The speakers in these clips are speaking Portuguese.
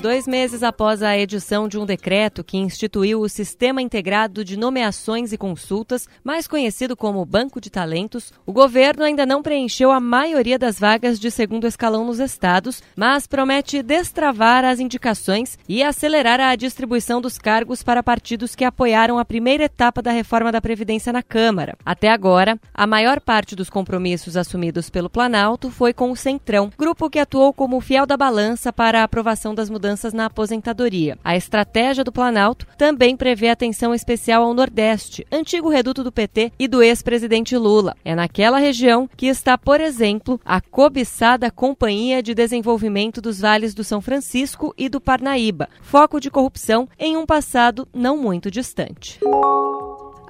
Dois meses após a edição de um decreto que instituiu o Sistema Integrado de Nomeações e Consultas, mais conhecido como Banco de Talentos, o governo ainda não preencheu a maioria das vagas de segundo escalão nos estados, mas promete destravar as indicações e acelerar a distribuição dos cargos para partidos que apoiaram a primeira etapa da reforma da Previdência na Câmara. Até agora, a maior parte dos compromissos assumidos pelo Planalto foi com o Centrão, grupo que atuou como fiel da balança para a aprovação das mudanças mudanças na aposentadoria. A estratégia do Planalto também prevê atenção especial ao Nordeste, antigo reduto do PT e do ex-presidente Lula. É naquela região que está, por exemplo, a cobiçada Companhia de Desenvolvimento dos Vales do São Francisco e do Parnaíba, foco de corrupção em um passado não muito distante.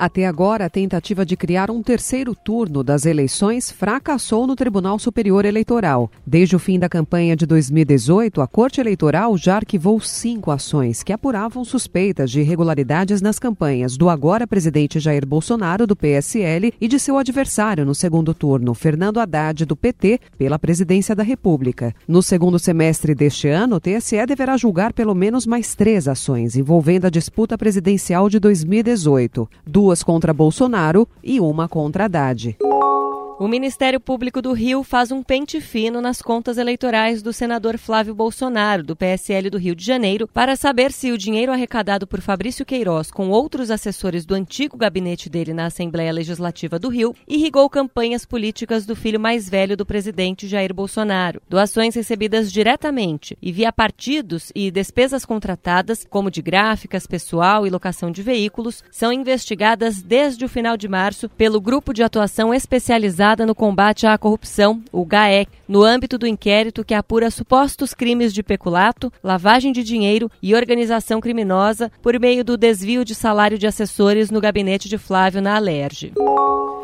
Até agora, a tentativa de criar um terceiro turno das eleições fracassou no Tribunal Superior Eleitoral. Desde o fim da campanha de 2018, a Corte Eleitoral já arquivou cinco ações que apuravam suspeitas de irregularidades nas campanhas do agora presidente Jair Bolsonaro, do PSL, e de seu adversário no segundo turno, Fernando Haddad, do PT, pela presidência da República. No segundo semestre deste ano, o TSE deverá julgar pelo menos mais três ações envolvendo a disputa presidencial de 2018. Duas duas contra Bolsonaro e uma contra Haddad. O Ministério Público do Rio faz um pente fino nas contas eleitorais do senador Flávio Bolsonaro, do PSL do Rio de Janeiro, para saber se o dinheiro arrecadado por Fabrício Queiroz com outros assessores do antigo gabinete dele na Assembleia Legislativa do Rio irrigou campanhas políticas do filho mais velho do presidente Jair Bolsonaro. Doações recebidas diretamente e via partidos e despesas contratadas, como de gráficas, pessoal e locação de veículos, são investigadas desde o final de março pelo Grupo de Atuação Especializada no combate à corrupção, o GAEC, no âmbito do inquérito que apura supostos crimes de peculato, lavagem de dinheiro e organização criminosa por meio do desvio de salário de assessores no gabinete de Flávio na Alerj.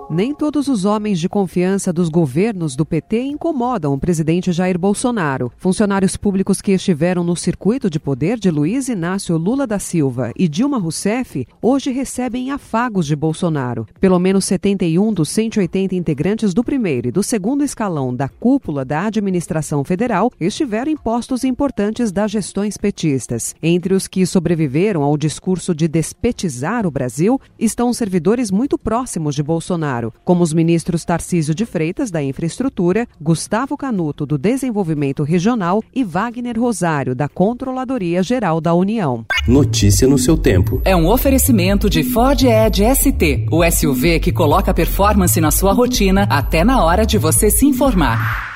Nem todos os homens de confiança dos governos do PT incomodam o presidente Jair Bolsonaro. Funcionários públicos que estiveram no circuito de poder de Luiz Inácio Lula da Silva e Dilma Rousseff hoje recebem afagos de Bolsonaro. Pelo menos 71 dos 180 integrantes do primeiro e do segundo escalão da cúpula da administração federal estiveram em postos importantes das gestões petistas. Entre os que sobreviveram ao discurso de despetizar o Brasil estão servidores muito próximos de Bolsonaro Bolsonaro, como os ministros Tarcísio de Freitas, da Infraestrutura, Gustavo Canuto, do Desenvolvimento Regional e Wagner Rosário, da Controladoria Geral da União. Notícia no seu tempo. É um oferecimento de Ford Edge ST, o SUV que coloca performance na sua rotina até na hora de você se informar.